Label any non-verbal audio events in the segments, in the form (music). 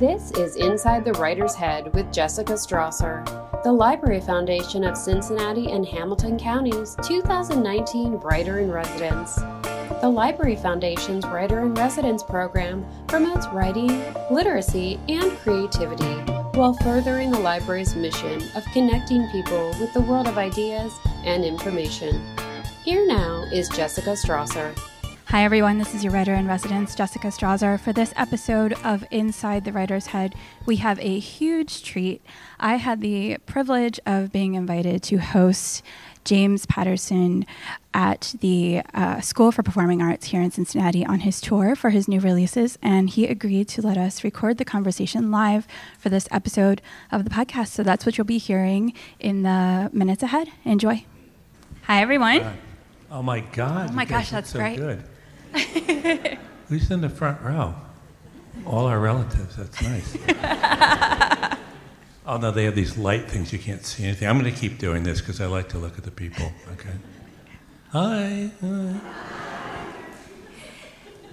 This is Inside the Writer's Head with Jessica Strawser, the Library Foundation of Cincinnati and Hamilton Counties 2019 Writer in Residence. The Library Foundation's Writer in Residence program promotes writing, literacy, and creativity while furthering the library's mission of connecting people with the world of ideas and information. Here now is Jessica Strawser. Hi, everyone. This is your writer in residence, Jessica Strawser. For this episode of Inside the Writer's Head, we have a huge treat. I had the privilege of being invited to host James Patterson at the uh, School for Performing Arts here in Cincinnati on his tour for his new releases, and he agreed to let us record the conversation live for this episode of the podcast. So that's what you'll be hearing in the minutes ahead. Enjoy. Hi, everyone. Oh my God! Oh my gosh, look that's so great. Good. (laughs) Who's in the front row? All our relatives. That's nice. (laughs) oh no, they have these light things. You can't see anything. I'm going to keep doing this because I like to look at the people. Okay. Hi. Hi.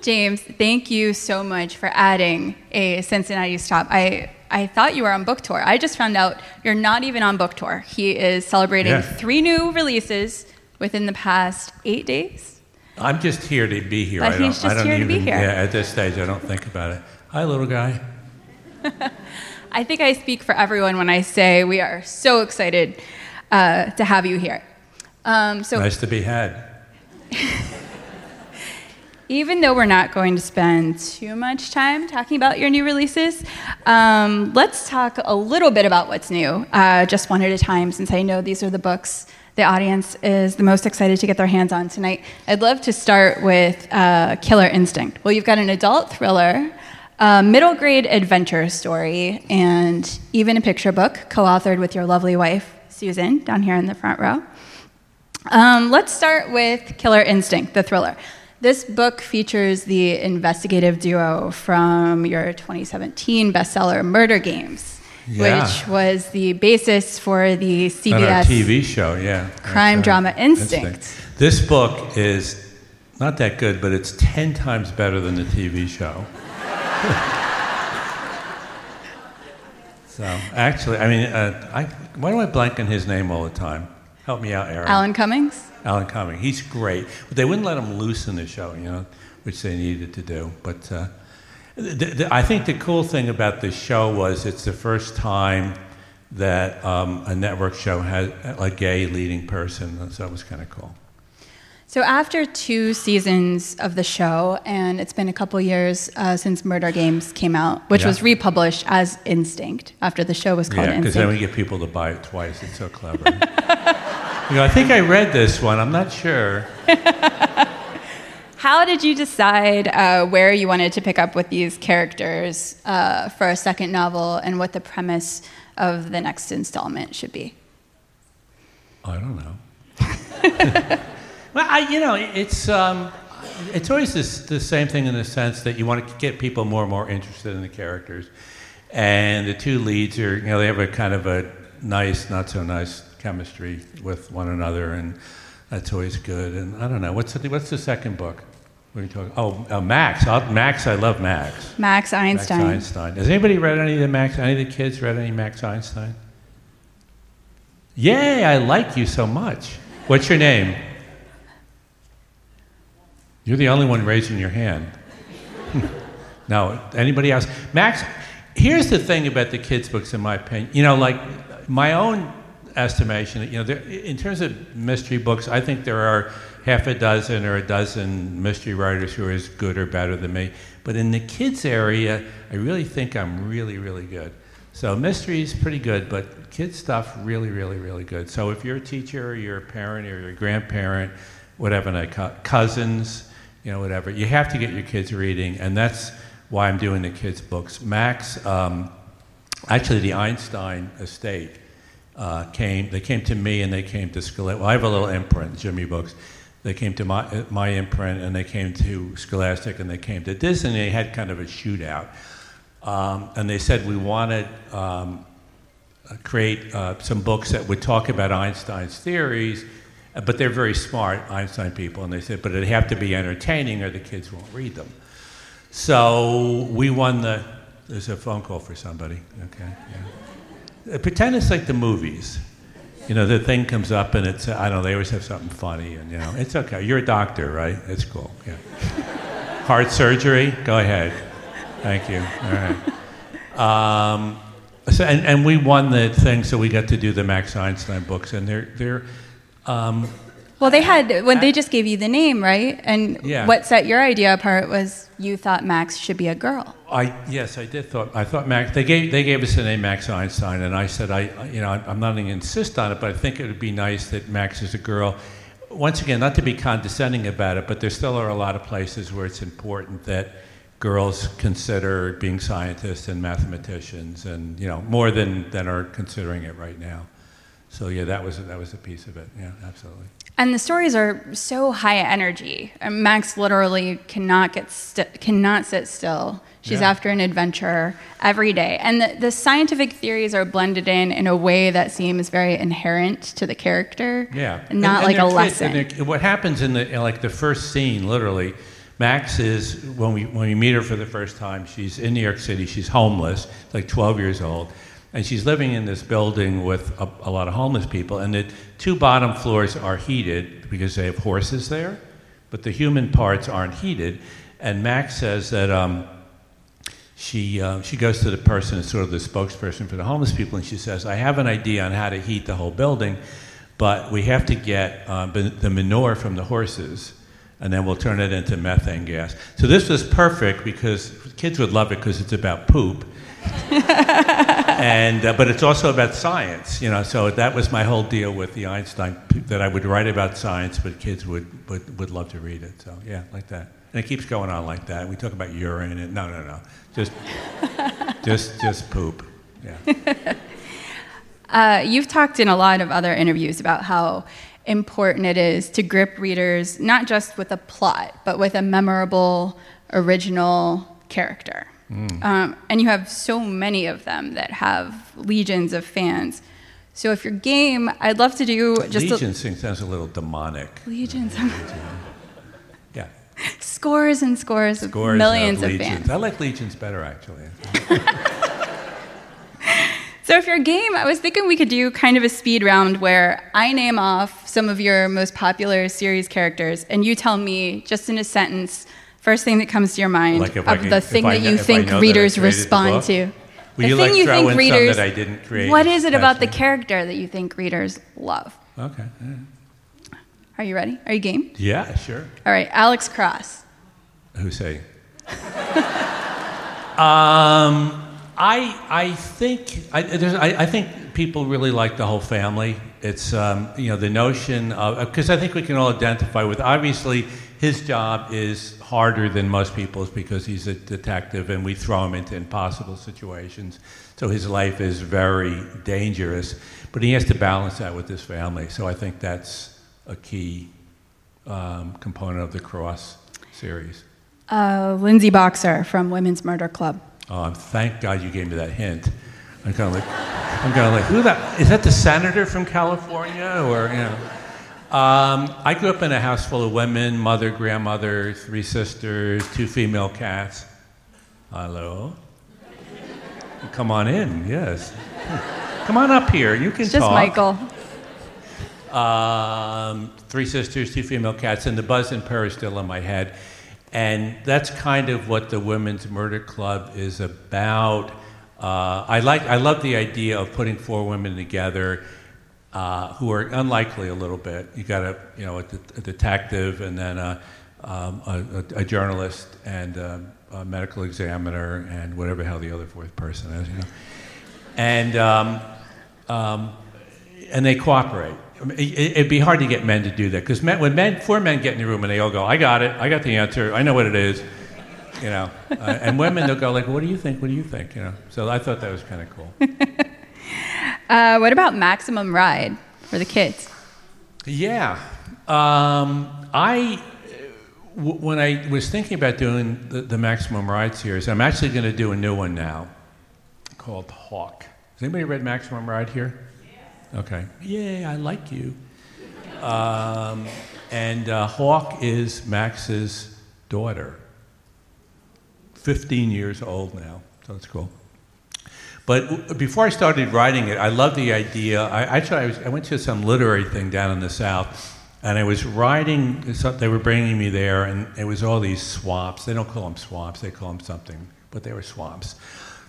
James, thank you so much for adding a Cincinnati stop. I, I thought you were on book tour. I just found out you're not even on book tour. He is celebrating Yeah. three new releases within the past eight days. I'm just here to be here. But I don't, he's I just don't here to even, be here. Yeah, at this stage, I don't think about it. Hi, little guy. (laughs) I think I speak for everyone when I say we are so excited uh, to have you here. Um, so, Nice to be had. (laughs) even though we're not going to spend too much time talking about your new releases, um, let's talk a little bit about what's new, uh, just one at a time, since I know these are the books the audience is the most excited to get their hands on tonight. I'd love to start with uh, Killer Instinct. Well, you've got an adult thriller, a middle grade adventure story, and even a picture book co authored with your lovely wife, Susan, down here in the front row. Um, let's start with Killer Instinct, the thriller. This book features the investigative duo from your 2017 bestseller, Murder Games, Yeah. which was the basis for the CBS. TV show, yeah. Crime Drama Instinct. This book is not that good, but it's 10 times better than the TV show. (laughs) so, actually, I mean, uh, I, why do I blank on his name all the time? Help me out, Aaron. Alan Cummings? Alan Cummings. He's great. But they wouldn't let him loose in the show, you know, which they needed to do. But uh, th- th- I think the cool thing about this show was it's the first time that um, a network show had a gay leading person. So that was kind of cool. So, after two seasons of the show, and it's been a couple years uh, since Murder Games came out, which Yeah. was republished as Instinct after the show was called Yeah, because then we get people to buy it twice. It's so clever. (laughs) you know, I think I read this one. I'm not sure. (laughs) How did you decide uh, where you wanted to pick up with these characters uh, for a second novel and what the premise of the next installment should be? I don't know. (laughs) well, I, you know, it's um, it's always this, the same thing in the sense that you want to get people more and more interested in the characters, and the two leads are, you know, they have a kind of a nice, not so nice chemistry with one another, and that's always good. And I don't know, what's the, what's the second book? What are you talking? Oh, uh, Max. i Max. I love Max. Max Einstein. Max Einstein. Has anybody read any of the Max? Any of the kids read any Max Einstein? Yay! I like you so much. What's your name? You're the only one raising your hand. (laughs) no, anybody else? Max. Here's the thing about the kids' books, in my opinion. You know, like my own estimation. You know, there, in terms of mystery books, I think there are half a dozen or a dozen mystery writers who are as good or better than me. But in the kids' area, I really think I'm really, really good. So mystery is pretty good, but kids stuff really, really, really good. So if you're a teacher, or you're a parent, or you're a grandparent, whatever, I co- cousins, you know, whatever, you have to get your kids reading, and that's why I'm doing the kids' books. Max, um, actually, the Einstein estate uh, came. They came to me, and they came to Scholastic. Well, I have a little imprint, Jimmy Books. They came to my my imprint, and they came to Scholastic, and they came to Disney. They had kind of a shootout, um, and they said we wanted. Um, uh, create uh, some books that would talk about Einstein's theories, uh, but they're very smart Einstein people, and they said, but it'd have to be entertaining or the kids won't read them. So we won the there's a phone call for somebody. Okay. Yeah. Pretend it's like the movies. You know, the thing comes up and it's, I don't know, they always have something funny and, you know, it's okay. You're a doctor, right? It's cool. Yeah. Heart surgery? Go ahead. Thank you. All right. Um, so, and, and we won the thing, so we got to do the Max Einstein books, and they're, they're um, Well, they had when they just gave you the name, right? And Yeah. what set your idea apart was you thought Max should be a girl. I yes, I did thought I thought Max. They gave they gave us the name Max Einstein, and I said I you know I'm not going to insist on it, but I think it would be nice that Max is a girl. Once again, not to be condescending about it, but there still are a lot of places where it's important that girls consider being scientists and mathematicians, and you know more than than are considering it right now. So yeah, that was that was a piece of it. Yeah, absolutely. And the stories are so high energy. Uh, Max literally cannot get sti- cannot sit still. She's Yeah. after an adventure every day. And the, the scientific theories are blended in in a way that seems very inherent to the character. Yeah, and Not like a lesson. and what happens in the in like the first scene, literally, Max is when we when we meet her for the first time. She's in New York City. She's homeless, like 12 years old, and she's living in this building with a, a lot of homeless people. And the two bottom floors are heated because they have horses there, but the human parts aren't heated. And Max says that. Um, she, uh, she goes to the person, sort of the spokesperson for the homeless people, and she says, I have an idea on how to heat the whole building, but we have to get uh, the manure from the horses, and then we'll turn it into methane gas. So this was perfect because kids would love it because it's about poop. And, uh, but it's also about science, you know, so that was my whole deal with the Einstein, that I would write about science, but kids would, would, would love to read it. So, yeah, like that. And it keeps going on like that. We talk about urine and no, no, no. Just, just, just poop. Yeah. (laughs) Uh, you've talked in a lot of other interviews about how important it is to grip readers not just with a plot, but with a memorable, original character. Um, and you have so many of them that have legions of fans. So if you're game, I'd love to do just Legion thing sounds a little demonic. legions, (laughs) Yeah. scores and scores, of millions of of, legions. fans. I like legions better, actually. (laughs) So if you're game, I was thinking we could do kind of a speed round where I name off some of your most popular series characters, and you tell me just in a sentence, first thing that comes to your mind Like of I can- the thing that you if I think know that I readers created the respond to. Will the you, thing like, you throw think in readers. that I didn't create What is it about the character that you think readers love? Okay. all right. Are you ready? Are you game? Yeah, sure. All right, Alex Cross. Who say? (laughs) um, I I think I, there's, I, I think people really like the whole family. It's um, you know the notion of because I think we can all identify with. Obviously, his job is harder than most people's because he's a detective and we throw him into impossible situations. So his life is very dangerous, but he has to balance that with his family. So I think that's a key um, component of the Cross series. Uh, Lindsay Boxer from Women's Murder Club. Um, thank God you gave me that hint. I'm kind of like, I'm kind of like, who that? Is that the senator from California, or you know? Um, I grew up in a house full of women, mother, grandmother, three sisters, two female cats. Hello. Come on in. Yes. Come on up here. You can It's just talk. Michael. Um, three sisters, two female cats, and the buzz and purr is still in my head. And that's kind of what the Women's Murder Club is about. Uh, I like, I love the idea of putting four women together uh, who are unlikely a little bit. You got a, you know, a, de- a detective and then a, um, a, a, journalist and a, a medical examiner and whatever the hell the other fourth person is, you know. And um, um, and they cooperate. It- It'd be hard to get men to do that because men, when men, four men get in the room and they all go, "I got it, I got the answer, I know what it is," you know, uh, and women they'll go like, "What do you think? What do you think?" You know. So I thought that was kind of cool. Uh, what about Maximum Ride for the kids? Yeah, um, I when I was thinking about doing the, the Maximum Ride series, I'm actually going to do a new one now called Hawk. Has anybody read Maximum Ride here? Okay. Yay, I like you. Um, and uh, Hawk is Max's daughter, 15 years old now. So it's cool. But before I started writing it, I loved the idea. I, actually, I, was, I went to some literary thing down in the South, and I was writing, they were bringing me there, and it was all these swamps. They don't call them swamps, they call them something, but they were swamps.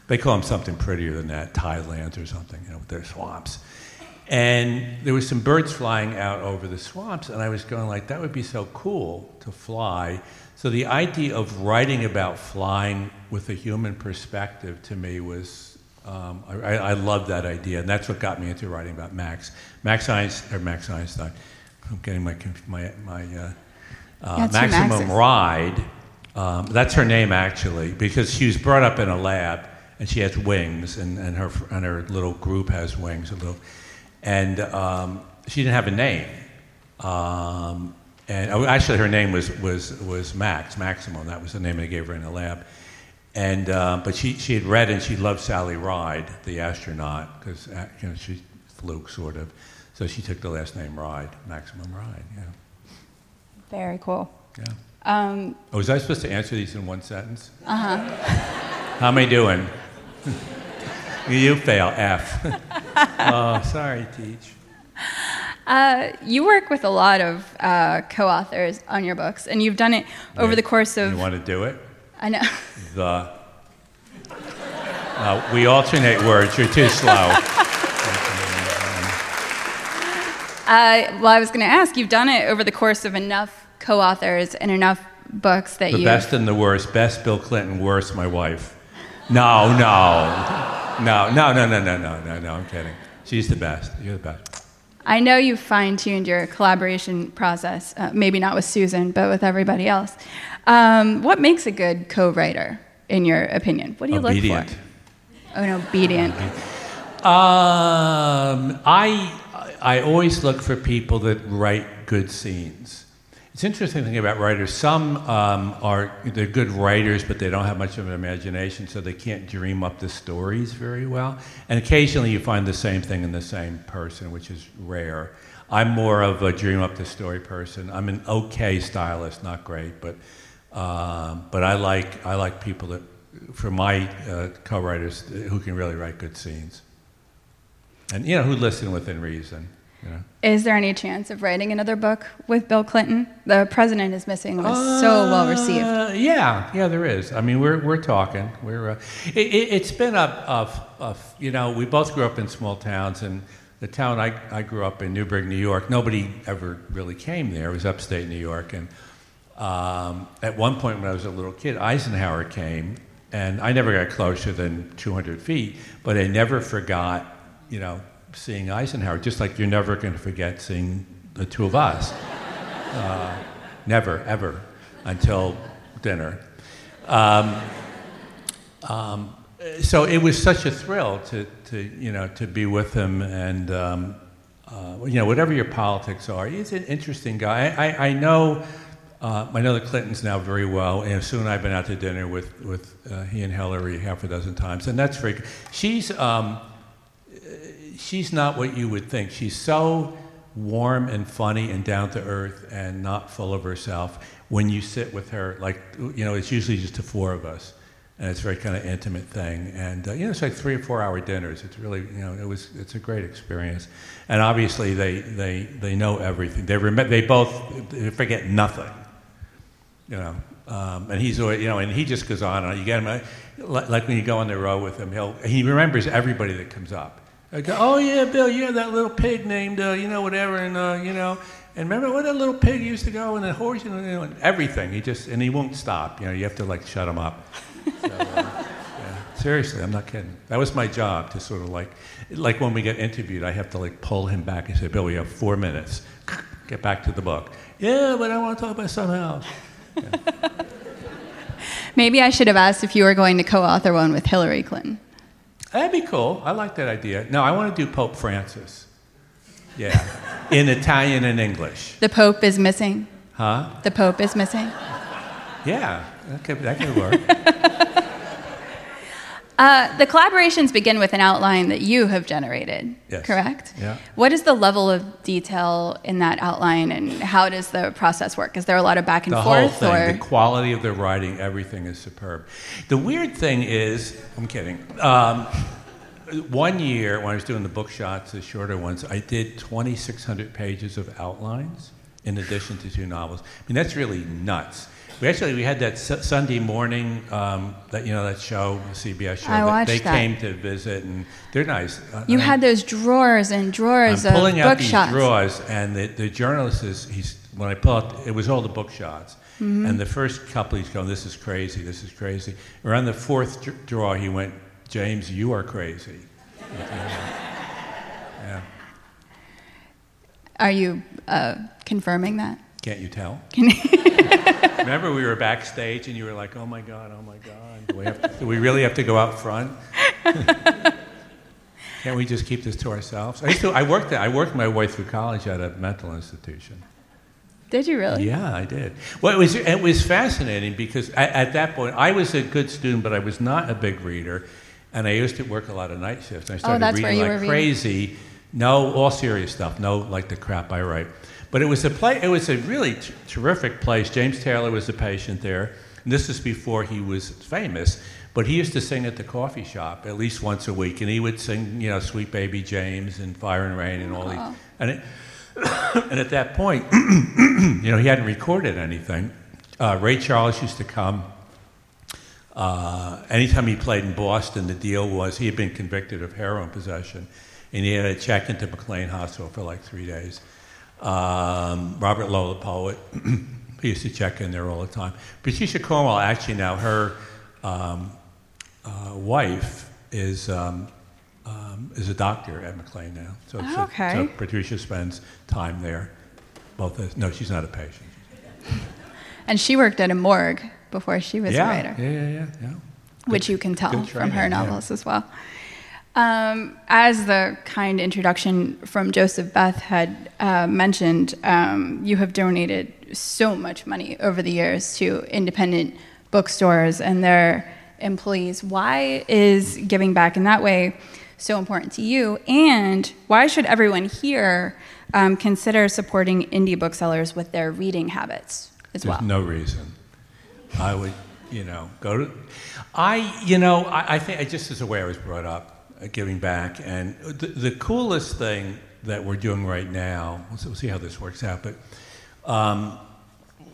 They call them something prettier than that, Thailand or something, you know, they're swamps. And there was some birds flying out over the swamps, and I was going like, that would be so cool to fly. So the idea of writing about flying with a human perspective to me was, um, I, I loved that idea, and that's what got me into writing about Max. Max Einstein, or Max Einstein, I'm getting my, my, my uh, uh, maximum ride. Um, that's her name actually, because she was brought up in a lab and she has wings, and, and, her, and her little group has wings. A little, and um, she didn't have a name. Um, and oh, actually, her name was, was, was Max, Maximum. That was the name they gave her in the lab. And, uh, but she, she had read and she loved Sally Ride, the astronaut, because uh, you know, she flew sort of. So she took the last name Ride, Maximum Ride, yeah. Very cool. Yeah. Um, oh, was I supposed to answer these in one sentence? Uh huh. (laughs) How am I doing? (laughs) you fail, F. (laughs) oh, sorry, Teach. Uh, you work with a lot of uh, co-authors on your books, and you've done it over the course of. You want to do it? I know. The. Uh, we alternate words. You're too slow. (laughs) Uh, well, I was going to ask. You've done it over the course of enough co-authors and enough books that you. The best and the worst. Best Bill Clinton. Worst my wife. No, no, no, no, no, no, no, no, no, no. I'm kidding. She's the best. You're the best. I know you've fine-tuned your collaboration process. Uh, maybe not with Susan, but with everybody else. Um, what makes a good co-writer, in your opinion? What do you obedient. look for? Oh, no, obedient. Um, I I always look for people that write good scenes. It's interesting thinking about writers. Some um, are they're good writers, but they don't have much of an imagination, so they can't dream up the stories very well. And occasionally, you find the same thing in the same person, which is rare. I'm more of a dream up the story person. I'm an okay stylist, not great, but uh, but I like I like people that, for my uh, co-writers, who can really write good scenes and you know who listen within reason. You know. Is there any chance of writing another book with Bill Clinton? The President is Missing was uh, so well received. Yeah, yeah, there is. I mean, we're we're talking. We're uh, it, has been a, a, a, you know we both grew up in small towns and. The town I, I grew up in, Newburgh, New York, nobody ever really came there. It was upstate New York. And um, at one point when I was a little kid, Eisenhower came, and I never got closer than 200 feet, but I never forgot you know, seeing Eisenhower, just like you're never going to forget seeing the two of us. (laughs) Uh, never, ever, until dinner. Um, um, so it was such a thrill to, to, you know, to be with him and, um, uh, you know, whatever your politics are, he's an interesting guy. I, I, I know, uh, I know the Clintons now very well, and soon I've been out to dinner with, with uh, he and Hillary half a dozen times, and that's very. She's um, she's not what you would think. She's so warm and funny and down to earth and not full of herself when you sit with her. Like, you know, it's usually just the four of us. And it's a very kind of intimate thing. And, uh, you know, it's like three or four hour dinners. It's really, you know, it was, it's a great experience. And obviously, they, they, they know everything. They, rem- they both they forget nothing, you know. Um, and he's, always, you know, and he just goes on. And you get him, like when you go on the road with him, he'll, he remembers everybody that comes up. I go, oh yeah, Bill, you have that little pig named, uh, you know, whatever, and uh, you know, and remember what that little pig used to go and the horse, you know, and everything. He just and he won't stop. You know, you have to like shut him up. (laughs) So, uh, yeah. Seriously, I'm not kidding. That was my job to sort of like, like when we get interviewed, I have to like pull him back and say, Bill, we have four minutes. Get back to the book. Yeah, but I want to talk about something else. Yeah. (laughs) Maybe I should have asked if you were going to co-author one with Hillary Clinton. That'd be cool. I like that idea. No, I want to do Pope Francis. Yeah. In Italian and English. The Pope is missing. Huh? The Pope is missing. Yeah, that could, that could work. (laughs) Uh, the collaborations begin with an outline that you have generated, Yes. correct? Yeah. What is the level of detail in that outline, and how does the process work? Is there a lot of back and the whole forth, thing, or the quality of the writing, everything is superb. The weird thing is, I'm kidding. Um, one year when I was doing the book shots, the shorter ones, I did 2,600 pages of outlines in addition to two novels. I mean, that's really nuts. We actually we had that Su- Sunday morning um, that you know that show, the CBS show. I that watched they that. came to visit, and they're nice. Uh, you I- had those drawers and drawers I'm of pulling out book these shots? drawers, and the, the journalist is he's when I pull out, it was all the book shots. Mm-hmm. And the first couple, he's going, "This is crazy. This is crazy." Around the fourth dr- drawer, he went, "James, you are crazy." (laughs) yeah, Are you uh, confirming that? can't you tell? (laughs) Remember, we were backstage, and you were like, "Oh my god, oh my god, do we, have to, do we really have to go out front?" (laughs) Can't we just keep this to ourselves? I used to. I worked. I worked my way through college at a mental institution. Did you really? Yeah, I did. Well, it was it was fascinating because at, at that point I was a good student, but I was not a big reader, and I used to work a lot of night shifts. And I oh, started Oh, that's where reading like reading. crazy. No, all serious stuff. No, like the crap I write. But it was a play. It was a really t- terrific place. James Taylor was a patient there. And this is before he was famous. But he used to sing at the coffee shop at least once a week, and he would sing, you know, "Sweet Baby James" and "Fire and Rain" and all these. And it, (coughs) and at that point, (coughs) you know, he hadn't recorded anything. Uh, Ray Charles used to come. Uh, anytime he played in Boston, the deal was he had been convicted of heroin possession, and he had to check into McLean Hospital for like three days. Um, Robert Lowell, the poet, (clears throat) he used to check in there all the time. Patricia Cornwell, actually, now her um, uh, wife is um, um, is a doctor at McLean now. So, so- Okay. so Patricia spends time there. Both as, no, she's not a patient. And she worked at a morgue before she was yeah, a writer, yeah, yeah, yeah, yeah. which you can tell from her training, yeah. novels as well. Um, as the kind introduction from Joseph Beth had uh, mentioned, um, you have donated so much money over the years to independent bookstores and their employees. Why is giving back in that way so important to you? And why should everyone here um, consider supporting indie booksellers with their reading habits as There's well? no reason. I would, you know, go to. I, you know, I, I think I just as the way I was brought up, giving back, and the, the coolest thing that we're doing right now. We'll, see- we'll see how this works out, but um,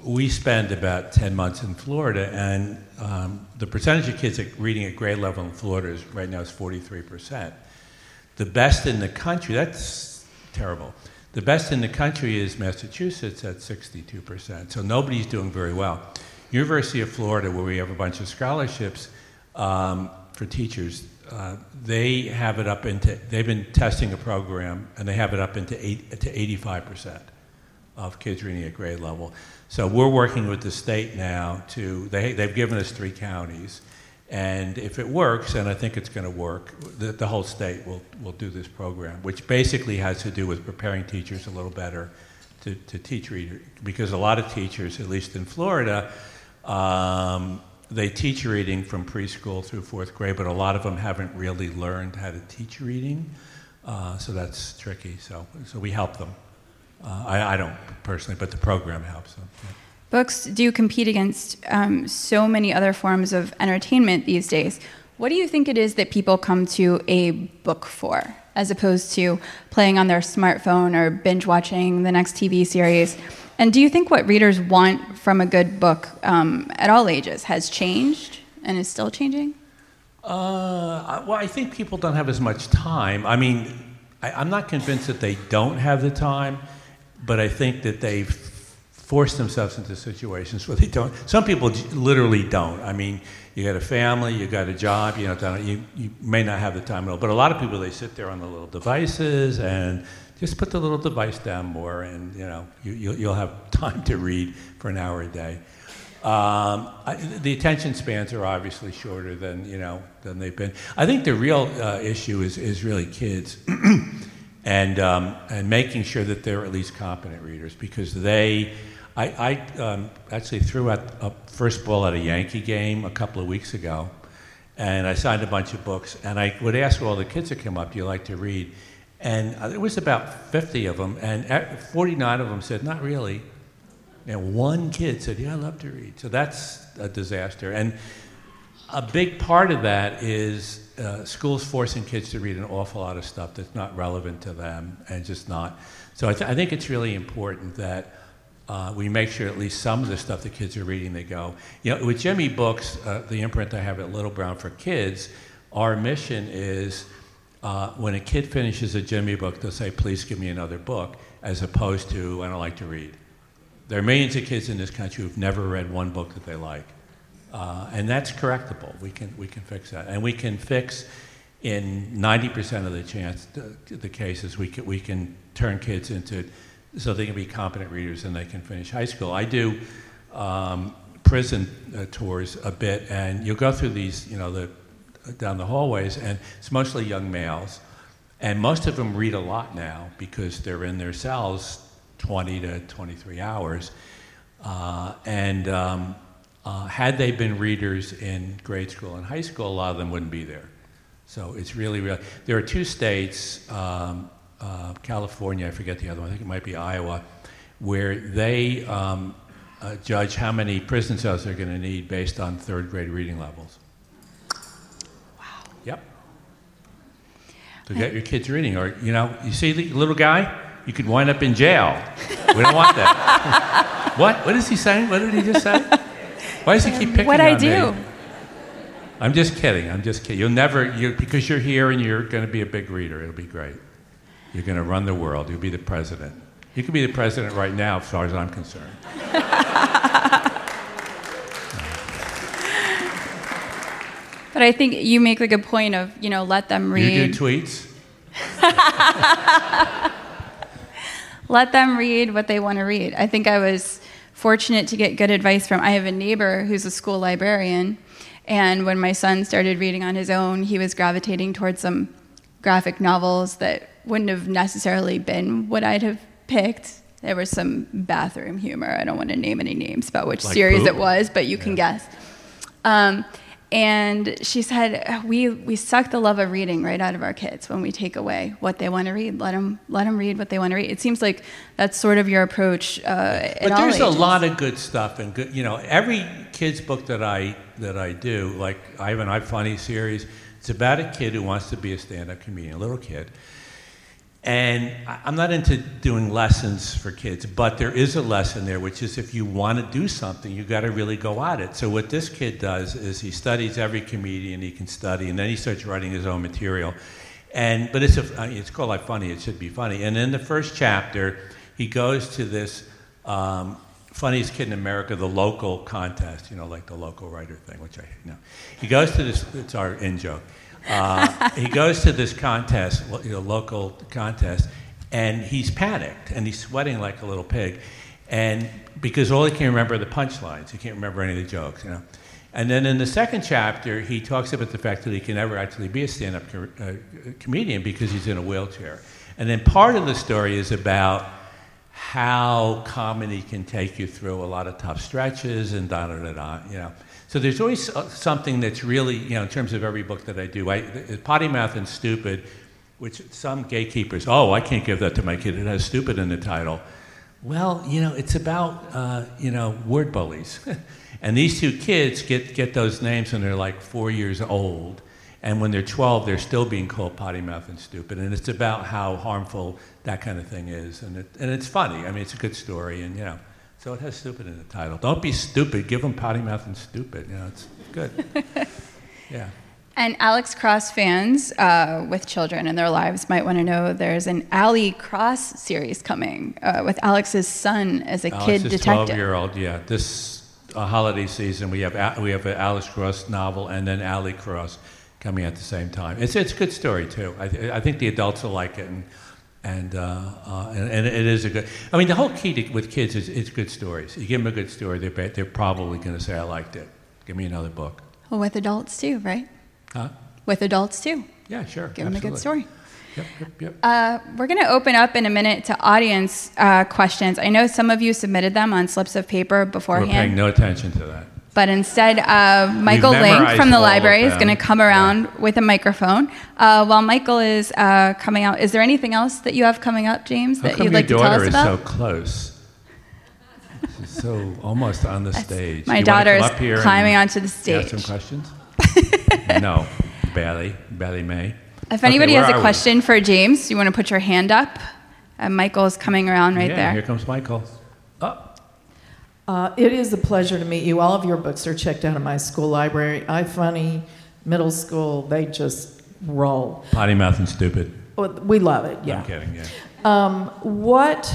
we spend about ten months in Florida, and um, the percentage of kids reading at grade level in Florida is right now is forty three percent. The best in the country, that's terrible. The best in the country is Massachusetts at 62%. So nobody's doing very well. University of Florida, where we have a bunch of scholarships um, for teachers, uh, they have it up into, they've been testing a program and they have it up into eight, to 85% of kids reading at grade level. So we're working with the state now to, they, they've given us three counties. And if it works, and I think it's going to work, the, the whole state will, will do this program, which basically has to do with preparing teachers a little better to, to teach reader. Because a lot of teachers, at least in Florida, um, they teach reading from preschool through fourth grade, but a lot of them haven't really learned how to teach reading. Uh, so that's tricky. So, so we help them. Uh, I, I don't personally, but the program helps them. yeah. Books do compete against um, so many other forms of entertainment these days. What do you think it is that people come to a book for, as opposed to playing on their smartphone or binge watching the next TV series? And do you think what readers want from a good book um, at all ages has changed and is still changing? Uh, well, I think people don't have as much time. I mean, I, I'm not convinced that they don't have the time, but I think that they've forced themselves into situations where they don't. Some people literally don't. I mean, you got a family, you got a job, you know, you, you may not have the time at all. But a lot of people, they sit there on the little devices and just put the little device down more, and you know, you, you'll, you'll have (laughs) time to read for an hour a day. Um, I, the attention spans are obviously shorter than you know than they've been. I think the real uh, issue is is really kids, (clears throat) and um, and making sure that they're at least competent readers because they. I, I um, actually threw out a first ball at a Yankee game a couple of weeks ago, and I signed a bunch of books. And I would ask all the kids that come up, "Do you like to read?" And uh, there was about 50 of them, and uh, 49 of them said, "Not really." And one kid said, "Yeah, I love to read." So that's a disaster. And a big part of that is uh, schools forcing kids to read an awful lot of stuff that's not relevant to them and just not. So I, th- I think it's really important that uh, we make sure at least some of the stuff the kids are reading, they go. You know, with Jimmy Books, uh, the imprint I have at Little Brown for Kids, our mission is uh, when a kid finishes a Jimmy book, they'll say, please give me another book, as opposed to, I don't like to read. There are millions of kids in this country who've never read one book that they like. Uh, and that's correctable. We can, we can fix that. And we can fix, in 90% of the chance, the, the cases, we can, we can turn kids into so they can be competent readers and they can finish high school. I do um, prison uh, tours a bit, and you'll go through these, you know, the, down the hallways, and it's mostly young males. And most of them read a lot now because they're in their cells 20 to 23 hours. Uh, and um, uh, had they been readers in grade school and high school, a lot of them wouldn't be there. So it's really, really. There are two states, um, uh, California, I forget the other one, I think it might be Iowa, where they um, uh, judge how many prison cells they're going to need based on third grade reading levels. Wow. Yep. To get your kids reading, or you know, you see the little guy, you could wind up in jail. We don't want that. (laughs) what? What is he saying? What did he just say? Why does he keep picking What on I do? me? I'm just kidding. I'm just kidding. You'll never, you because you're here and you're going to be a big reader. It'll be great. You're going to run the world. You'll be the president. You could be the president right now, as far as I'm concerned. (laughs) But I think you make a good point of, you know, let them read. You do tweets. (laughs) let them read what they want to read. I think I was fortunate to get good advice from I have a neighbor who's a school librarian and when my son started reading on his own, he was gravitating towards some graphic novels that wouldn't have necessarily been what I'd have picked. There was some bathroom humor. I don't want to name any names about which Like series Poop? it was, but you can guess. Um, and she said, we, we suck the love of reading right out of our kids when we take away what they want to read. Let them, let them read what they want to read. It seems like that's sort of your approach uh, at But there's a lot of good stuff and good. You know, every kids book that I that I do, like I have an I Funny series. It's about a kid who wants to be a stand-up comedian, a little kid. And I'm not into doing lessons for kids, but there is a lesson there, which is if you want to do something, you got to really go at it. So what this kid does is he studies every comedian he can study, and then he starts writing his own material. And but it's a, it's called like funny. It should be funny. And in the first chapter, he goes to this um, funniest kid in America, the local contest. You know, like the local writer thing, which I you know. He goes to this. It's our in joke. Uh, he goes to this contest, you know, local contest, and he's panicked and he's sweating like a little pig, and because all he can remember are the punchlines, he can't remember any of the jokes, you know. And then in the second chapter, he talks about the fact that he can never actually be a stand-up co- uh, comedian because he's in a wheelchair. And then part of the story is about how comedy can take you through a lot of tough stretches and da da da da. You know, so there's always uh, something that's really you know in terms of every book that I do. I, Potty Mouth and Stupid, which some gatekeepers, oh, I can't give that to my kid. It has stupid in the title. Well, you know, it's about uh, you know word bullies, (laughs) and these two kids get get those names when they're like four years old, and when they're 12, they're still being called potty mouth and stupid, and it's about how harmful that kind of thing is, and it, and it's funny. I mean, it's a good story, and you know, so it has stupid in the title. Don't be stupid. Give them potty mouth and stupid. You know, it's good. (laughs) yeah. And Alex Cross fans uh, with children in their lives might want to know there's an Ali Cross series coming uh, with Alex's son as a Alex kid detective. 12 year old, yeah. This uh, holiday season, we have, A- we have an Alex Cross novel and then Ali Cross coming at the same time. It's, it's a good story, too. I, th- I think the adults will like it. And, and, uh, uh, and, and it is a good. I mean, the whole key to, with kids is it's good stories. You give them a good story, they're, they're probably going to say, I liked it. Give me another book. Well, with adults too, right? Huh? With adults too. Yeah, sure. Give them a good story. Yep, yep, yep. Uh, we're going to open up in a minute to audience uh, questions. I know some of you submitted them on slips of paper beforehand. We're paying no attention to that. But instead, uh, Michael Link from the library is going to come around with a microphone. Uh, while Michael is uh, coming out, is there anything else that you have coming up, James, How that you'd like to tell us about? daughter is so close? She's so almost on the stage. my You daughter is climbing onto the stage. Ask some questions? (laughs) no, barely, barely may. If anybody where has a we? question for James, you want to put your hand up. Uh, Michael is coming around right yeah, there. here comes Michael. Uh, it is a pleasure to meet you. All of your books are checked out of my school library. I funny, middle school, they just roll. potty mouth and stupid. We love it, yeah. I'm kidding. Yeah. Um, what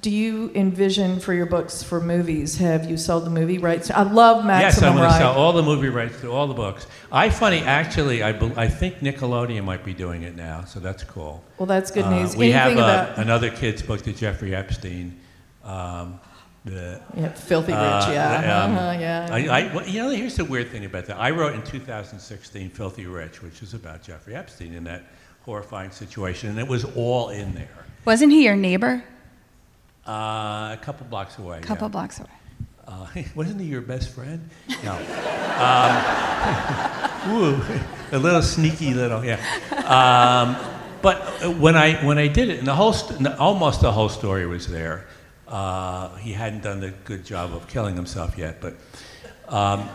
do you envision for your books for movies? Have you sold the movie rights? I love Maximum Yes, I'm going to sell all the movie rights to all the books. I funny, actually, I, bel- I think Nickelodeon might be doing it now, so that's cool. well, that's good Uh, news. we have Anything uh, about another kid's book to Jeffrey Epstein. Um, the, yeah, Filthy Rich? Uh, yeah, (laughs) um, uh-huh, yeah. I, I, well, you know, here's the weird thing about that. I wrote in 2016 Filthy Rich, which is about Jeffrey Epstein in that horrifying situation, and it was all in there. Wasn't he your neighbor? Uh, a couple blocks away. A couple yeah. blocks away. Uh, (laughs) wasn't he your best friend? No. Um, (laughs) ooh, a little sneaky little, yeah. Um, but when I when I did it, and the whole st- almost the whole story was there. Uh, he hadn't done the good job of killing himself yet, but um,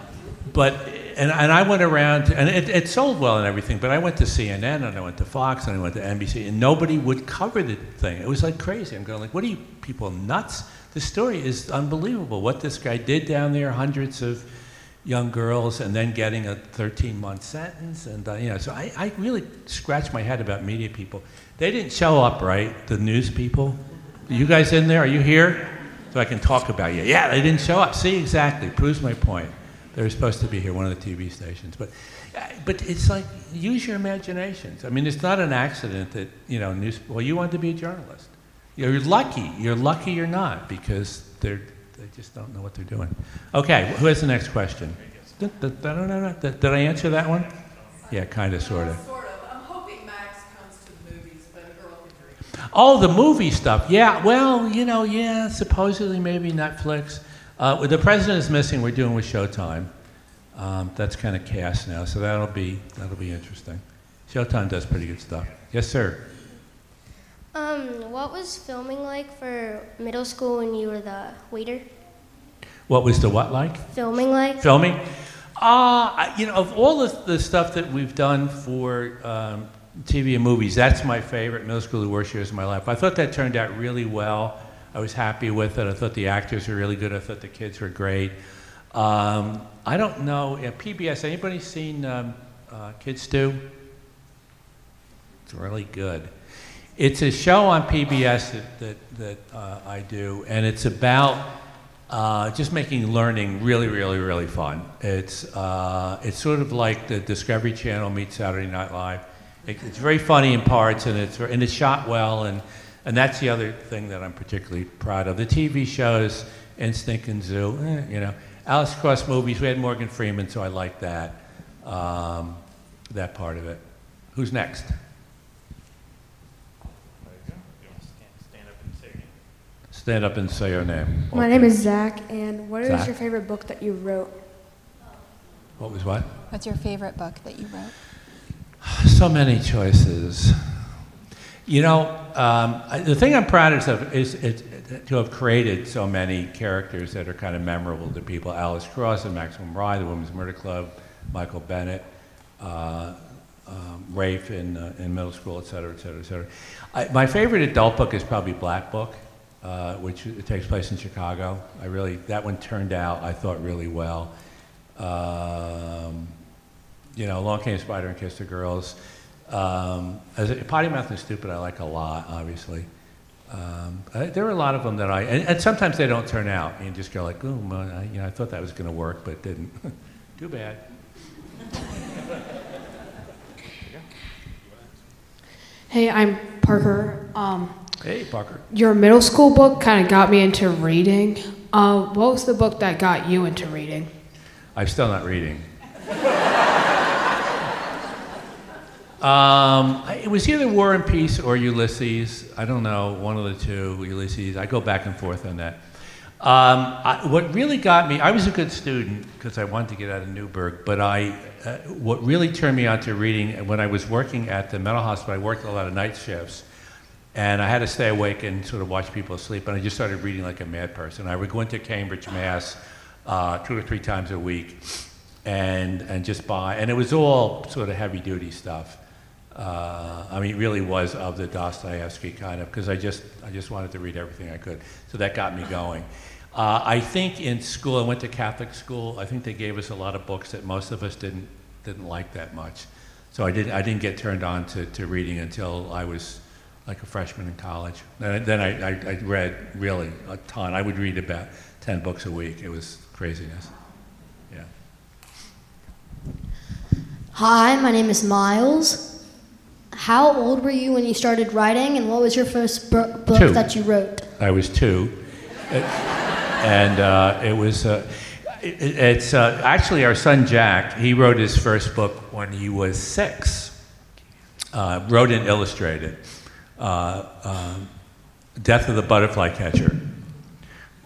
but and, and I went around and it, it sold well and everything. But I went to CNN and I went to Fox and I went to NBC, and nobody would cover the thing. It was like crazy. I'm going like, what are you people nuts? The story is unbelievable. What this guy did down there, hundreds of young girls, and then getting a 13 month sentence, and uh, you know, so I, I really scratched my head about media people. They didn't show up, right? The news people. You guys in there? Are you here? So I can talk about you. Yeah, they didn't show up. See, exactly. Proves my point. They were supposed to be here, one of the TV stations. But, uh, but it's like, use your imaginations. I mean, it's not an accident that, you know, news, well, you wanted to be a journalist. You're lucky. You're lucky you're not because they're, they just don't know what they're doing. Okay, who has the next question? Did, did, did I answer that one? Yeah, kind of, sort of. Sort of. I'm hoping Max comes to the movies, but a girl Oh, the movie stuff. Yeah, well, you know, yeah, supposedly maybe Netflix. Uh, the President is Missing, we're doing with Showtime. Um, that's kind of cast now, so that'll be, that'll be interesting. Showtime does pretty good stuff. Yes, sir. Um, what was filming like for middle school when you were the waiter? What was the what like? Filming like? Filming? Uh, you know, of all the, the stuff that we've done for um, TV and movies, that's my favorite middle school, the worst years of my life. I thought that turned out really well. I was happy with it. I thought the actors were really good. I thought the kids were great. Um, I don't know, yeah, PBS, anybody seen um, uh, Kid Stew? It's really good. It's a show on PBS that, that, that uh, I do, and it's about uh, just making learning really, really, really fun. It's, uh, it's sort of like the Discovery Channel meets Saturday Night Live. It, it's very funny in parts, and it's, and it's shot well, and, and that's the other thing that I'm particularly proud of. The TV shows, Instinct and Zoo, eh, you know. Alex Cross movies, we had Morgan Freeman, so I like that, um, that part of it. Who's next? Stand up and say your name. My name is Zach, and what is Zach. your favorite book that you wrote? What was what? What's your favorite book that you wrote? (sighs) So many choices. You know, um, the thing I'm proudest of is it, to have created so many characters that are kind of memorable to people. Alex Cross and Maximum Ride, the Women's Murder Club, Michael Bennett, uh, um, Rafe in, uh, in middle school, et cetera, et cetera, et cetera. I, my favorite adult book is probably Black Book, uh, which takes place in Chicago. I really, that one turned out, I thought, really well. Um, you know, Long Came Spider and Kiss the Girls. Um, as a, Potty Mouth and Stupid, I like a lot, obviously. Um, I, there are a lot of them that I, and, and sometimes they don't turn out. You just go like, oh, I, you know, I thought that was going to work, but it didn't. (laughs) Too bad. Hey, I'm Parker. Um, Hey, Parker. your middle school book kind of got me into reading. Uh, what was the book that got you into reading? I'm still not reading. Um, it was either War and Peace or Ulysses. I don't know, one of the two. Ulysses. I go back and forth on that. Um, I, what really got me, I was a good student because I wanted to get out of Newburgh, but I, uh, what really turned me on to reading, when I was working at the mental hospital, I worked a lot of night shifts, and I had to stay awake and sort of watch people sleep, and I just started reading like a mad person. I would go into Cambridge, Mass, uh, two or three times a week, and, and just buy, and it was all sort of heavy duty stuff. Uh, I mean, it really was of the Dostoevsky kind of, because I just, I just wanted to read everything I could. So that got me going. Uh, I think in school, I went to Catholic school. I think they gave us a lot of books that most of us didn't didn't like that much. So I didn't I didn't get turned on to, to reading until I was like a freshman in college. Then, then I, I, I read really a ton. I would read about ten books a week. It was craziness. Yeah. Hi, my name is Miles. How old were you when you started writing, and what was your first bu- book Two. that you wrote? I was two. And uh, it was, uh, it, it's uh, actually our son Jack, he wrote his first book when he was six. Uh, wrote and illustrated uh, um, Death of the Butterfly Catcher.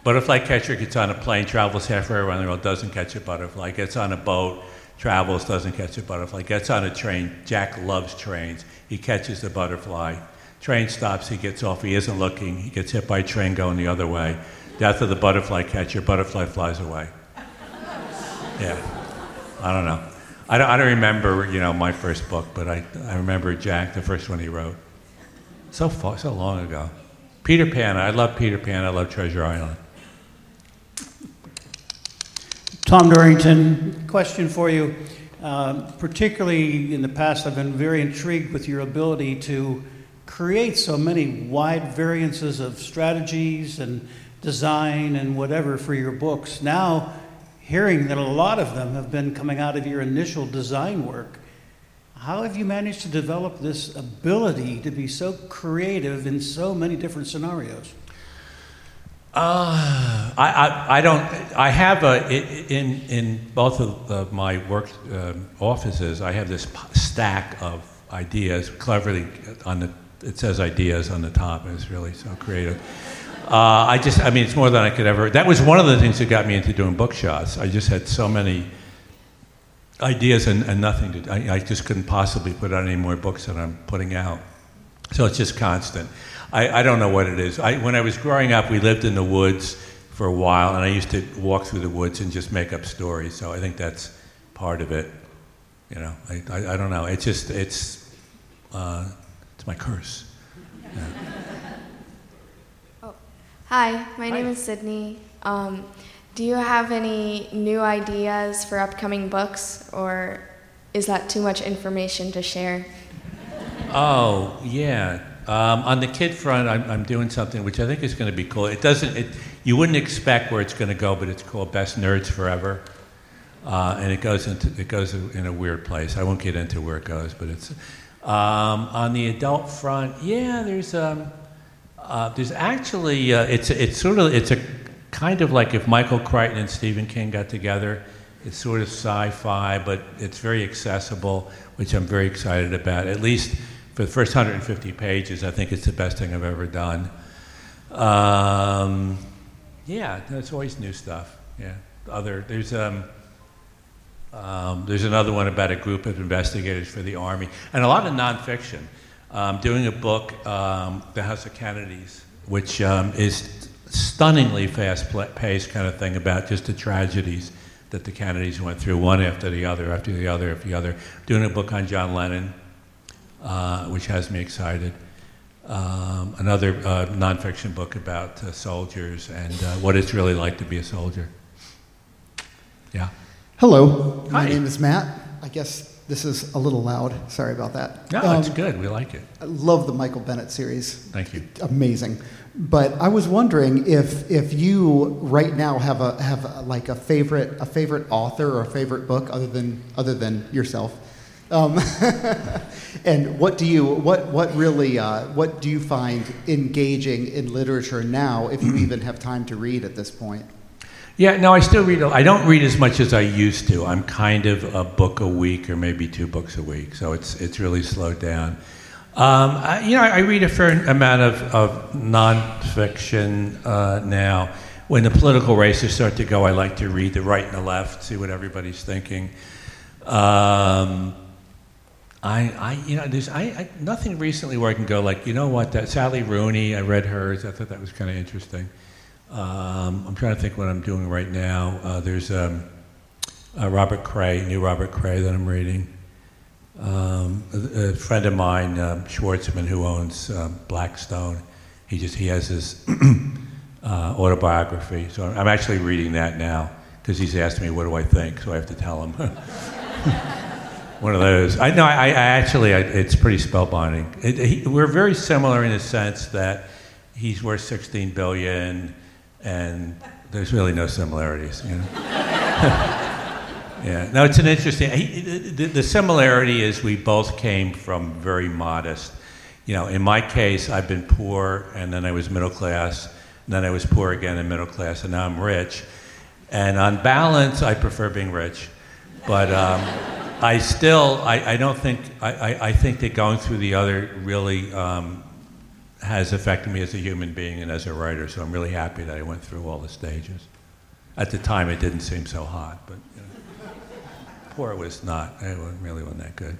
Butterfly catcher gets on a plane, travels halfway around the world, doesn't catch a butterfly. Gets on a boat, travels, doesn't catch a butterfly. Gets on a train. Jack loves trains. He catches the butterfly. Train stops. He gets off. He isn't looking. He gets hit by a train going the other way. Death of the butterfly catcher. Butterfly flies away. (laughs) Yeah. I don't know. I don't, I don't remember, you know, my first book, but I, I remember Jack, the first one he wrote. So far, so long ago. Peter Pan. I love Peter Pan. I love Treasure Island. Tom Dorrington, question for you. Um, particularly in the past, I've been very intrigued with your ability to create so many wide variances of strategies and design and whatever for your books. Now, hearing that a lot of them have been coming out of your initial design work, how have you managed to develop this ability to be so creative in so many different scenarios? Uh, I, I, I don't. I have a in in both of my work um offices. I have this stack of ideas, cleverly on the. It says ideas on the top. It's really so creative. Uh, I just. I mean, it's more than I could ever. That was one of the things that got me into doing book shots. I just had so many ideas and, and nothing to. I, I just couldn't possibly put out any more books than I'm putting out. So it's just constant. I, I don't know what it is. I, when I was growing up, we lived in the woods for a while, and I used to walk through the woods and just make up stories. So I think that's part of it. You know, I, I, I don't know. It's just it's uh, it's my curse. Oh, Hi, my name is Sydney. Um, do you have any new ideas for upcoming books, or is that too much information to share? Oh yeah. Um, on the kid front, I'm, I'm doing something which I think is going to be cool. It doesn't. It, you wouldn't expect where it's going to go, but it's called Best Nerds Forever, uh, and it goes into it goes in a weird place. I won't get into where it goes, but it's um, on the adult front. Yeah, there's um, uh, there's actually uh, it's it's sort of it's a kind of like if Michael Crichton and Stephen King got together. It's sort of sci-fi, but it's very accessible, which I'm very excited about. At least for the first 150 pages, I think it's the best thing I've ever done. Um, yeah, there's always new stuff. Yeah, other there's um, um, there's another one about a group of investigators for the army, and a lot of nonfiction. Um, doing a book, um, The House of Kennedys, which um, is stunningly fast-paced kind of thing about just the tragedies that the Kennedys went through, one after the other, after the other, after the other. Doing a book on John Lennon, uh, which has me excited. Um, another uh, nonfiction book about uh, soldiers and uh, what it's really like to be a soldier. Yeah. Hello, my name is Matt. I guess this is a little loud. Sorry about that. No, Um, it's good. We like it. I love the Michael Bennett series. Thank you. Amazing. But I was wondering if if you right now have a have a, like a favorite a favorite author or a favorite book other than other than yourself. Um, (laughs) and what do you what what really uh, what do you find engaging in literature now if you even have time to read at this point? Yeah, no, I still read. I don't read as much as I used to. I'm kind of a book a week or maybe two books a week, so it's it's really slowed down. Um, I, you know, I read a fair amount of, of nonfiction uh, now. when the political races start to go, I like to read the right and the left, see what everybody's thinking. Um, I, I, you know, there's I, I, nothing recently where I can go like, you know what, that Sally Rooney, I read hers. I thought that was kind of interesting. Um, I'm trying to think what I'm doing right now. Uh, there's um, uh, Robert Crais, new Robert Crais that I'm reading. Um, a, a, friend of mine, um, Schwarzman, who owns um, Blackstone, he just he has his (clears throat) uh, autobiography. So I'm actually reading that now because he's asked me what do I think, so I have to tell him. (laughs) One of those. I know. I, I actually, I, it's pretty spellbinding. It, he, we're very similar in the sense that he's worth 16 billion, and there's really no similarities. You know. (laughs) yeah. No, it's an interesting. He, the, the similarity is we both came from very modest. You know, in my case, I've been poor, and then I was middle class, and then I was poor again and middle class, and now I'm rich. And on balance, I prefer being rich, but. Um, I still, I, I don't think, I, I, I, think that going through the other really um, has affected me as a human being and as a writer, so I'm really happy that I went through all the stages. At the time, it didn't seem so hot, but you know, (laughs) poor was not, it really wasn't that good.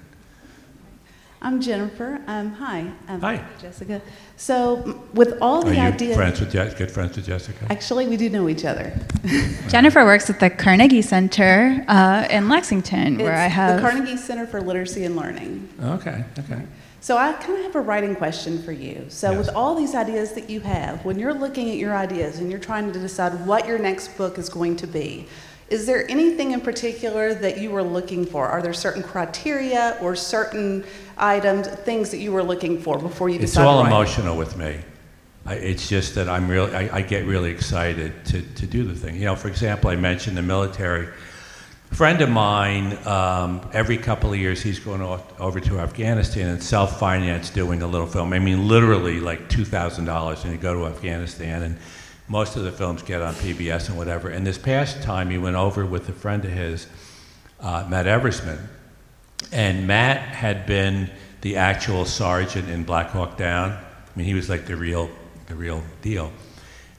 I'm Jennifer. Um, hi. I'm hi. Jessica. So, with all the Are you ideas. friends with Je- good friends with Jessica? Actually, we do know each other. (laughs) Jennifer works at the Carnegie Center uh, in Lexington, it's where I have. The Carnegie Center for Literacy and Learning. Okay, okay. So, I kind of have a writing question for you. So, Yes. with all these ideas that you have, when you're looking at your ideas and you're trying to decide what your next book is going to be, is there anything in particular that you were looking for? Are there certain criteria or certain items, things that you were looking for before you decided? It's all emotional with me. I, it's just that I'm really, I, I get really excited to, to do the thing. You know, for example, I mentioned the military. A friend of mine, um, every couple of years, he's going off, over to Afghanistan and self-finance doing a little film. I mean, literally like two thousand dollars, and you go to Afghanistan, and most of the films get on PBS and whatever. And this past time, he went over with a friend of his, uh, Matt Eversmann, and Matt had been the actual sergeant in Black Hawk Down. I mean, he was like the real, the real deal.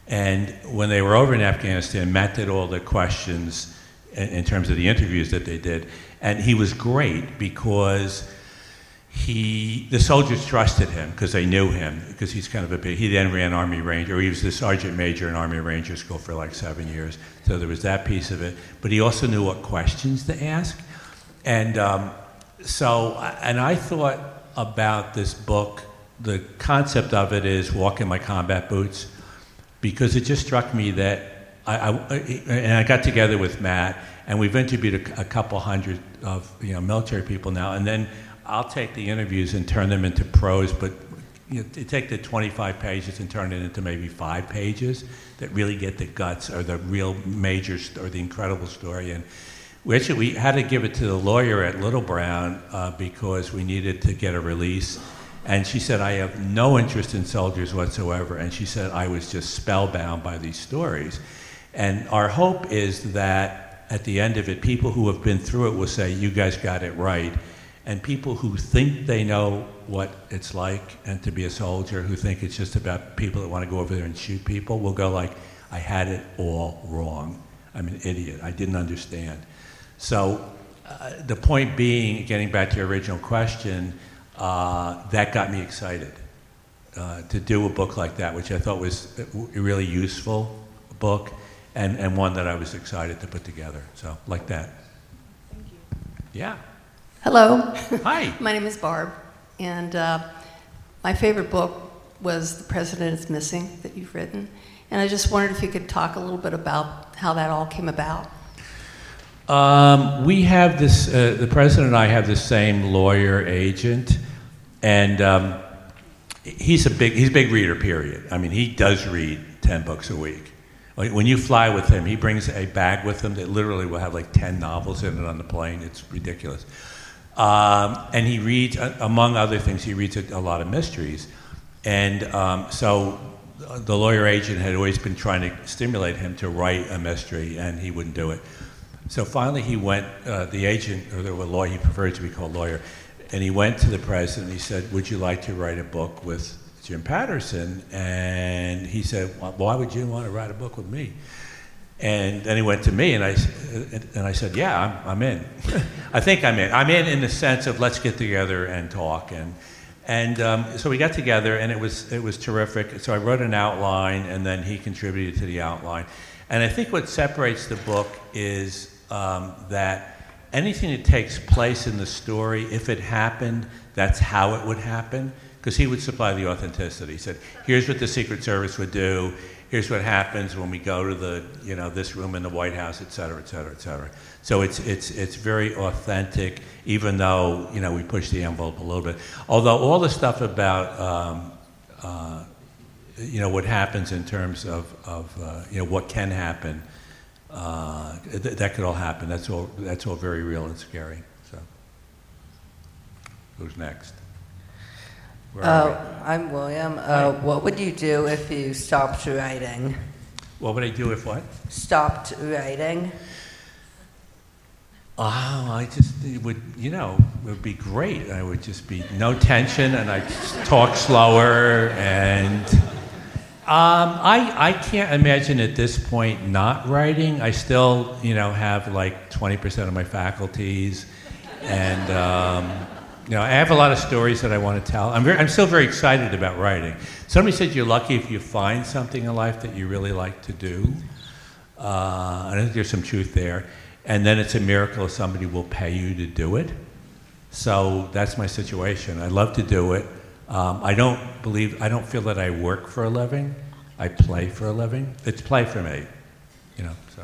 And when they were over in Afghanistan, Matt did all the questions in, in terms of the interviews that they did, and he was great because he, the soldiers trusted him because they knew him because he's kind of a big. He then ran Army Ranger. He was the sergeant major in Army Ranger School for like seven years. So there was that piece of it. But he also knew what questions to ask, and um, so and I thought about this book. The concept of it is walk in my combat boots because it just struck me that I, I and I got together with Matt and we've interviewed a, a couple hundred of you know military people now, and then I'll take the interviews and turn them into prose, but you know, take the 25 pages and turn it into maybe five pages that really get the guts or the real major st- or the incredible story. And we actually we had to give it to the lawyer at Little Brown uh, because we needed to get a release. And she said, I have no interest in soldiers whatsoever. And she said, I was just spellbound by these stories. And our hope is that at the end of it, people who have been through it will say, You guys got it right. And people who think they know what it's like and to be a soldier, who think it's just about people that want to go over there and shoot people, will go like, I had it all wrong. I'm an idiot. I didn't understand. So uh, the point being, getting back to your original question, uh, that got me excited uh, to do a book like that, which I thought was a really useful book and, and one that I was excited to put together. So, like that. Thank you. Yeah. Hello. Hi. (laughs) My name is Barb, and uh, my favorite book was The President is Missing that you've written. And I just wondered if you could talk a little bit about how that all came about. Um, we have this, uh, the president and I have the same lawyer agent, and um, he's a big, he's a big reader, period. I mean, he does read 10 books a week. When you fly with him, he brings a bag with him that literally will have like 10 novels in it on the plane. It's ridiculous. Um, and he reads, uh, among other things, he reads a, a lot of mysteries. And um, so uh, the lawyer agent had always been trying to stimulate him to write a mystery, and he wouldn't do it. So finally, he went, uh, the agent, or the lawyer, he preferred to be called lawyer, and he went to the president. And he said, Would you like to write a book with Jim Patterson, and he said, "Why would you want to write a book with me?" And then he went to me, and I, and I said, "Yeah, I'm, I'm in. (laughs) I think I'm in. I'm in in the sense of let's get together and talk." And and um, so we got together, and it was it was terrific. So I wrote an outline, and then he contributed to the outline. And I think what separates the book is um, that anything that takes place in the story, if it happened, that's how it would happen. Because he would supply the authenticity. He said, "Here's what the Secret Service would do. Here's what happens when we go to the, you know, this room in the White House, et cetera, et cetera, et cetera." So it's it's it's very authentic, even though you know we push the envelope a little bit. Although all the stuff about um, uh, you know what happens in terms of, of uh, you know what can happen, uh, th- that could all happen. That's all that's all very real and scary. So who's next? Uh, I'm William. Uh, what would you do if you stopped writing? What would I do if what? Stopped writing. Oh, I just it would, you know, it would be great. I would just be no tension, and I'd talk slower, and um, I I can't imagine at this point not writing. I still, you know, have like twenty percent of my faculties, and um, you know, I have a lot of stories that I want to tell. I'm very, I'm still very excited about writing. Somebody said you're lucky if you find something in life that you really like to do. Uh, I think there's some truth there and then it's a miracle if somebody will pay you to do it. So that's my situation. I love to do it. Um, I don't believe, I don't feel that I work for a living. I play for a living. It's play for me, you know. So.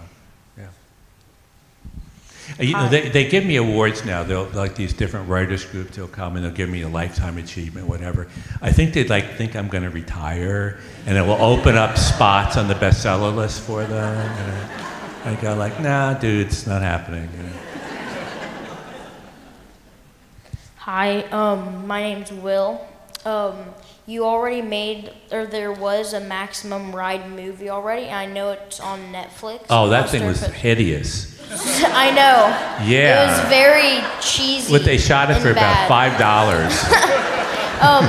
You know, they, they give me awards now. They'll like these different writers groups. They'll come and they'll give me a lifetime achievement, whatever. I think they'd like think I'm going to retire, and it will open up spots on the bestseller list for them. You know. I go like, nah, dude, it's not happening. You know? Hi, um, my name's Will. Um, you already made, or there was a Maximum Ride movie already. I know it's on Netflix. Oh, that thing was hideous. (laughs) I know. Yeah. It was very cheesy. What they shot it for about five dollars. (laughs) Um,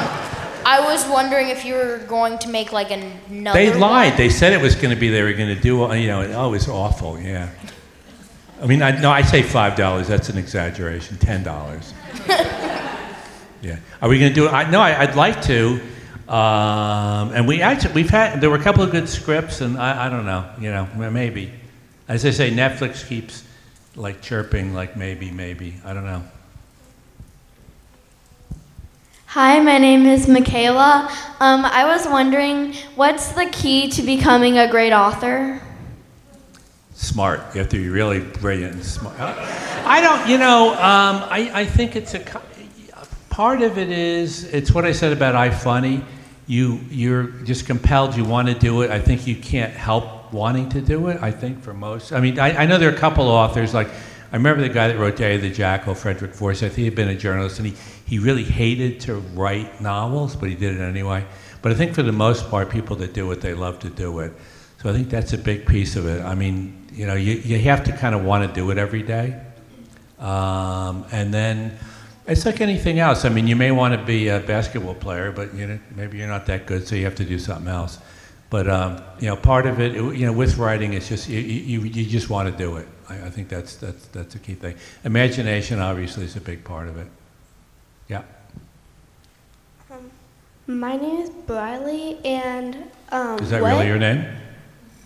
I was wondering if you were going to make like another. they one. lied. They said it was going to be. They were going to do. You know. Oh, it was awful. Yeah. I mean, I, no, I say five dollars. That's an exaggeration. Ten dollars. (laughs) yeah. Are we going to do it? I, no, I, I'd like to. Um, and we actually we've had there were a couple of good scripts, and I, I don't know. You know, maybe. As I say, Netflix keeps like chirping, like maybe, maybe. I don't know. Hi, my name is Michaela. Um, I was wondering, what's the key to becoming a great author? smart. You have to be really brilliant and smart. I don't, you know, um, I, I think it's a part of it is it's what I said about iFunny. You you're just compelled. You want to do it. I think you can't help wanting to do it. I think for most. I mean, I, I know there are a couple authors like. I remember the guy that wrote Day of the Jackal, Frederick Forsyth. He had been a journalist, and he, he really hated to write novels, but he did it anyway. But I think for the most part, people that do it, they love to do it. So I think that's a big piece of it. I mean, you know, you, you have to kind of want to do it every day. Um, and then it's like anything else. I mean, you may want to be a basketball player, but you know, maybe you're not that good, so you have to do something else. But um, you know, part of it, you know, with writing, it's just you, you, you just want to do it. I, I think that's that's that's a key thing. Imagination, obviously, is a big part of it. Yeah. My name is Briley, and um, Is that what- really your name?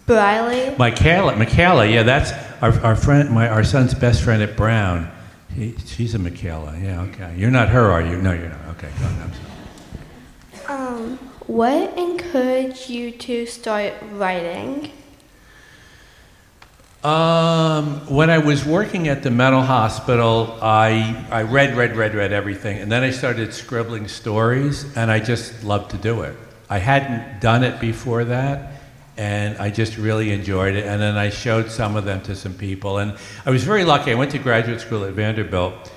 Briley. Michaela, Michaela, yeah, that's our, our friend, my, our son's best friend at Brown. He, she's a Michaela, yeah, okay. You're not her, are you? No, you're not. Okay, go on. Sorry. Um, what encouraged you to start writing? Um, when I was working at the mental hospital, I, I read, read, read, read everything, and then I started scribbling stories, and I just loved to do it. I hadn't done it before that, and I just really enjoyed it. And then I showed some of them to some people, and I was very lucky. I went to graduate school at Vanderbilt,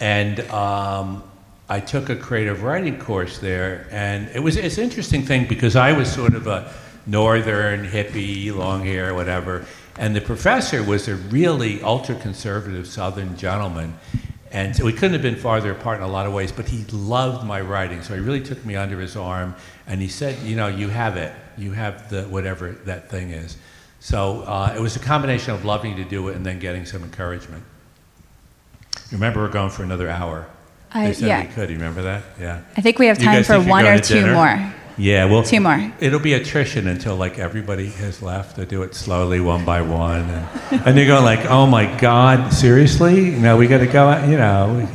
and um, I took a creative writing course there, and it was it's an interesting thing because I was sort of a northern hippie, long hair, whatever, and the professor was a really ultra conservative Southern gentleman, And so we couldn't have been farther apart in a lot of ways, but he loved my writing. So he really took me under his arm and he said, You know, you have it. You have the whatever that thing is. So uh, it was a combination of loving to do it and then getting some encouragement. Remember, we're going for another hour. I- they said yeah. we could. You remember that? Yeah. I think we have time for one or two dinner? more. Yeah, well, Two more. It'll be attrition until like everybody has left. They do it slowly, one by one, and, and they're going like, "Oh my God, seriously? No, we got to go out." You know,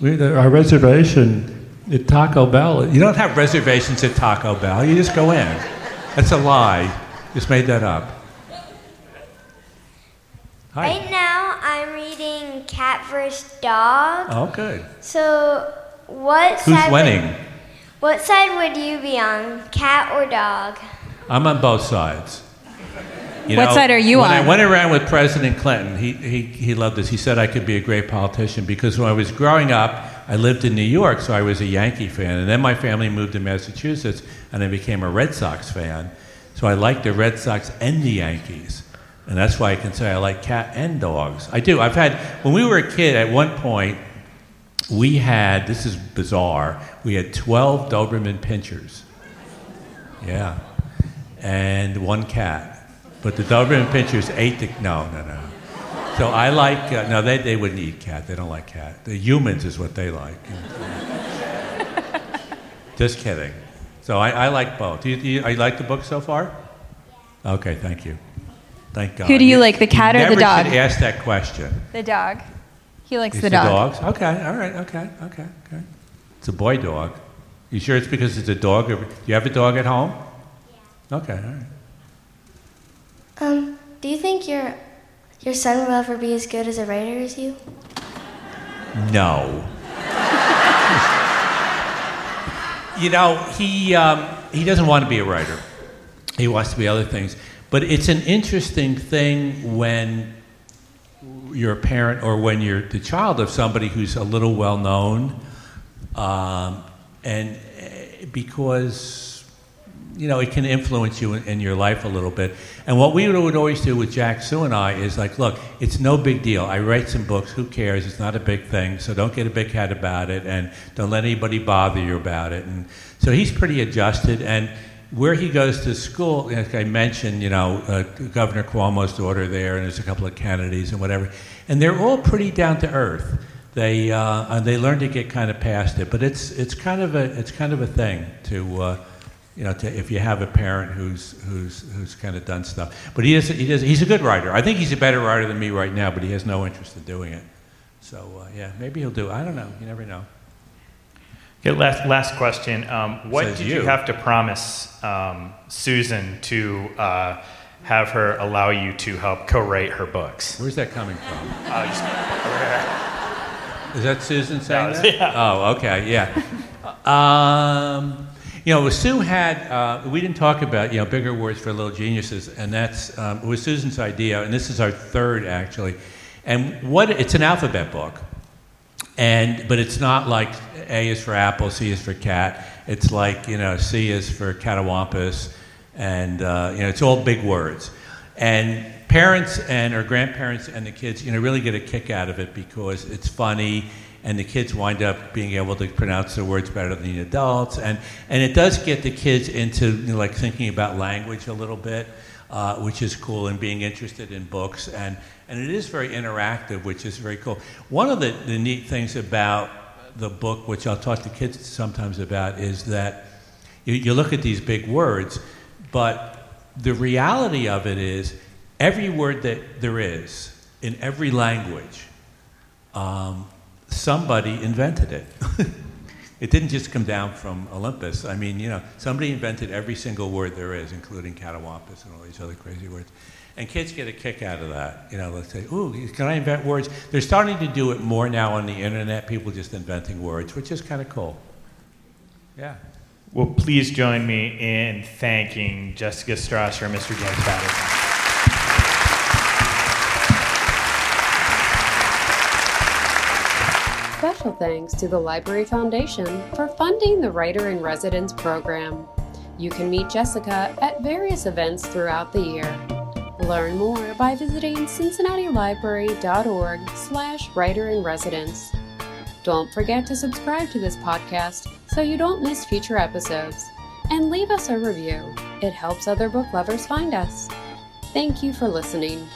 we, we, our reservation at Taco Bell. You don't have reservations at Taco Bell. You just go in. That's a lie. Just made that up. Hi. Right now, I'm reading Cat vs. Dog. Oh, good. So, what Who's side winning? Would, what side would you be on, cat or dog? I'm on both sides. You What side are you when on? I went around with President Clinton, he, he, he loved this. He said I could be a great politician because when I was growing up, I lived in New York, so I was a Yankee fan. And then my family moved to Massachusetts, and I became a Red Sox fan. So I like the Red Sox and the Yankees. And that's why I can say I like cat and dogs. I do. I've had, when we were a kid, at one point, we had, this is bizarre, we had 12 Doberman pinchers. Yeah. And one cat. But the Doberman pinchers ate the, no, no, no. So I like, uh, no, they, they wouldn't eat cat. They don't like cat. The humans is what they like. (laughs) Just kidding. So I, I like both. Do you, do you, I like the book so far? Okay, thank you. Thank God. Who do you like, the cat or the dog? never dog? should ask that question. The dog. He likes It's the dog. dogs? Okay, all right, okay, okay, okay. It's a boy dog. You sure it's because it's a dog? Do you have a dog at home? Yeah. Okay, all right. Um, do you think your your son will ever be as good as a writer as you? No. (laughs) you know, he, um, he doesn't want to be a writer. He wants to be other things. But it's an interesting thing when you're a parent or when you're the child of somebody who's a little well known. Um, and eh, because you know, it can influence you in, in your life a little bit. And what we would always do with Jack Sue and I is like, look, it's no big deal. I write some books. Who cares? It's not a big thing. So don't get a big head about it, and don't let anybody bother you about it. And so he's pretty adjusted. And where he goes to school, like I mentioned, you know, uh, Governor Cuomo's daughter there, and there's a couple of Kennedys and whatever, and they're all pretty down to earth. They uh, and they learn to get kind of past it, but it's it's kind of a it's kind of a thing to. Uh, you know, to, if you have a parent who's who's who's kind of done stuff. But he is he does he's a good writer. I think he's a better writer than me right now, but he has no interest in doing it. So uh, yeah, maybe he'll do. it. I don't know. You never know. Okay, last, last question. Um, what Says did you. you. have to promise um, Susan to uh, have her allow you to help co-write her books? Where's that coming from? (laughs) Uh, just over there. Is that Susan saying No, that? (laughs) yeah. Oh, okay, yeah. Um, you know, Sue had, uh, we didn't talk about, you know, bigger words for little geniuses, and that's, um, it was Susan's idea, and this is our third actually. And what, it's an alphabet book, and, but it's not like A is for apple, C is for cat. It's like, you know, C is for catawampus, and, uh, you know, it's all big words. And parents and or grandparents and the kids, you know, really get a kick out of it because it's funny, and the kids wind up being able to pronounce the words better than the adults, and and it does get the kids into you know, like thinking about language a little bit, uh, which is cool, and being interested in books, and and it is very interactive, which is very cool. One of the, the neat things about the book, which I'll talk to kids sometimes about, is that you, you look at these big words, but the reality of it is every word that there is in every language, um, somebody invented it. (laughs) it didn't just come down from Olympus. I mean, you know, somebody invented every single word there is, including catawampus and all these other crazy words. And kids get a kick out of that. You know, let's say, ooh, can I invent words? They're starting to do it more now on the internet, people just inventing words, which is kind of cool. Yeah. Well, please join me in thanking Jessica Strawser and Mr. James Patterson. Special thanks to the Library Foundation for funding the Writer in Residence program. You can meet Jessica at various events throughout the year. Learn more by visiting cincinnatilibrary.org slash writer in residence. Don't forget to subscribe to this podcast so you don't miss future episodes. And leave us a review. It helps other book lovers find us. Thank you for listening.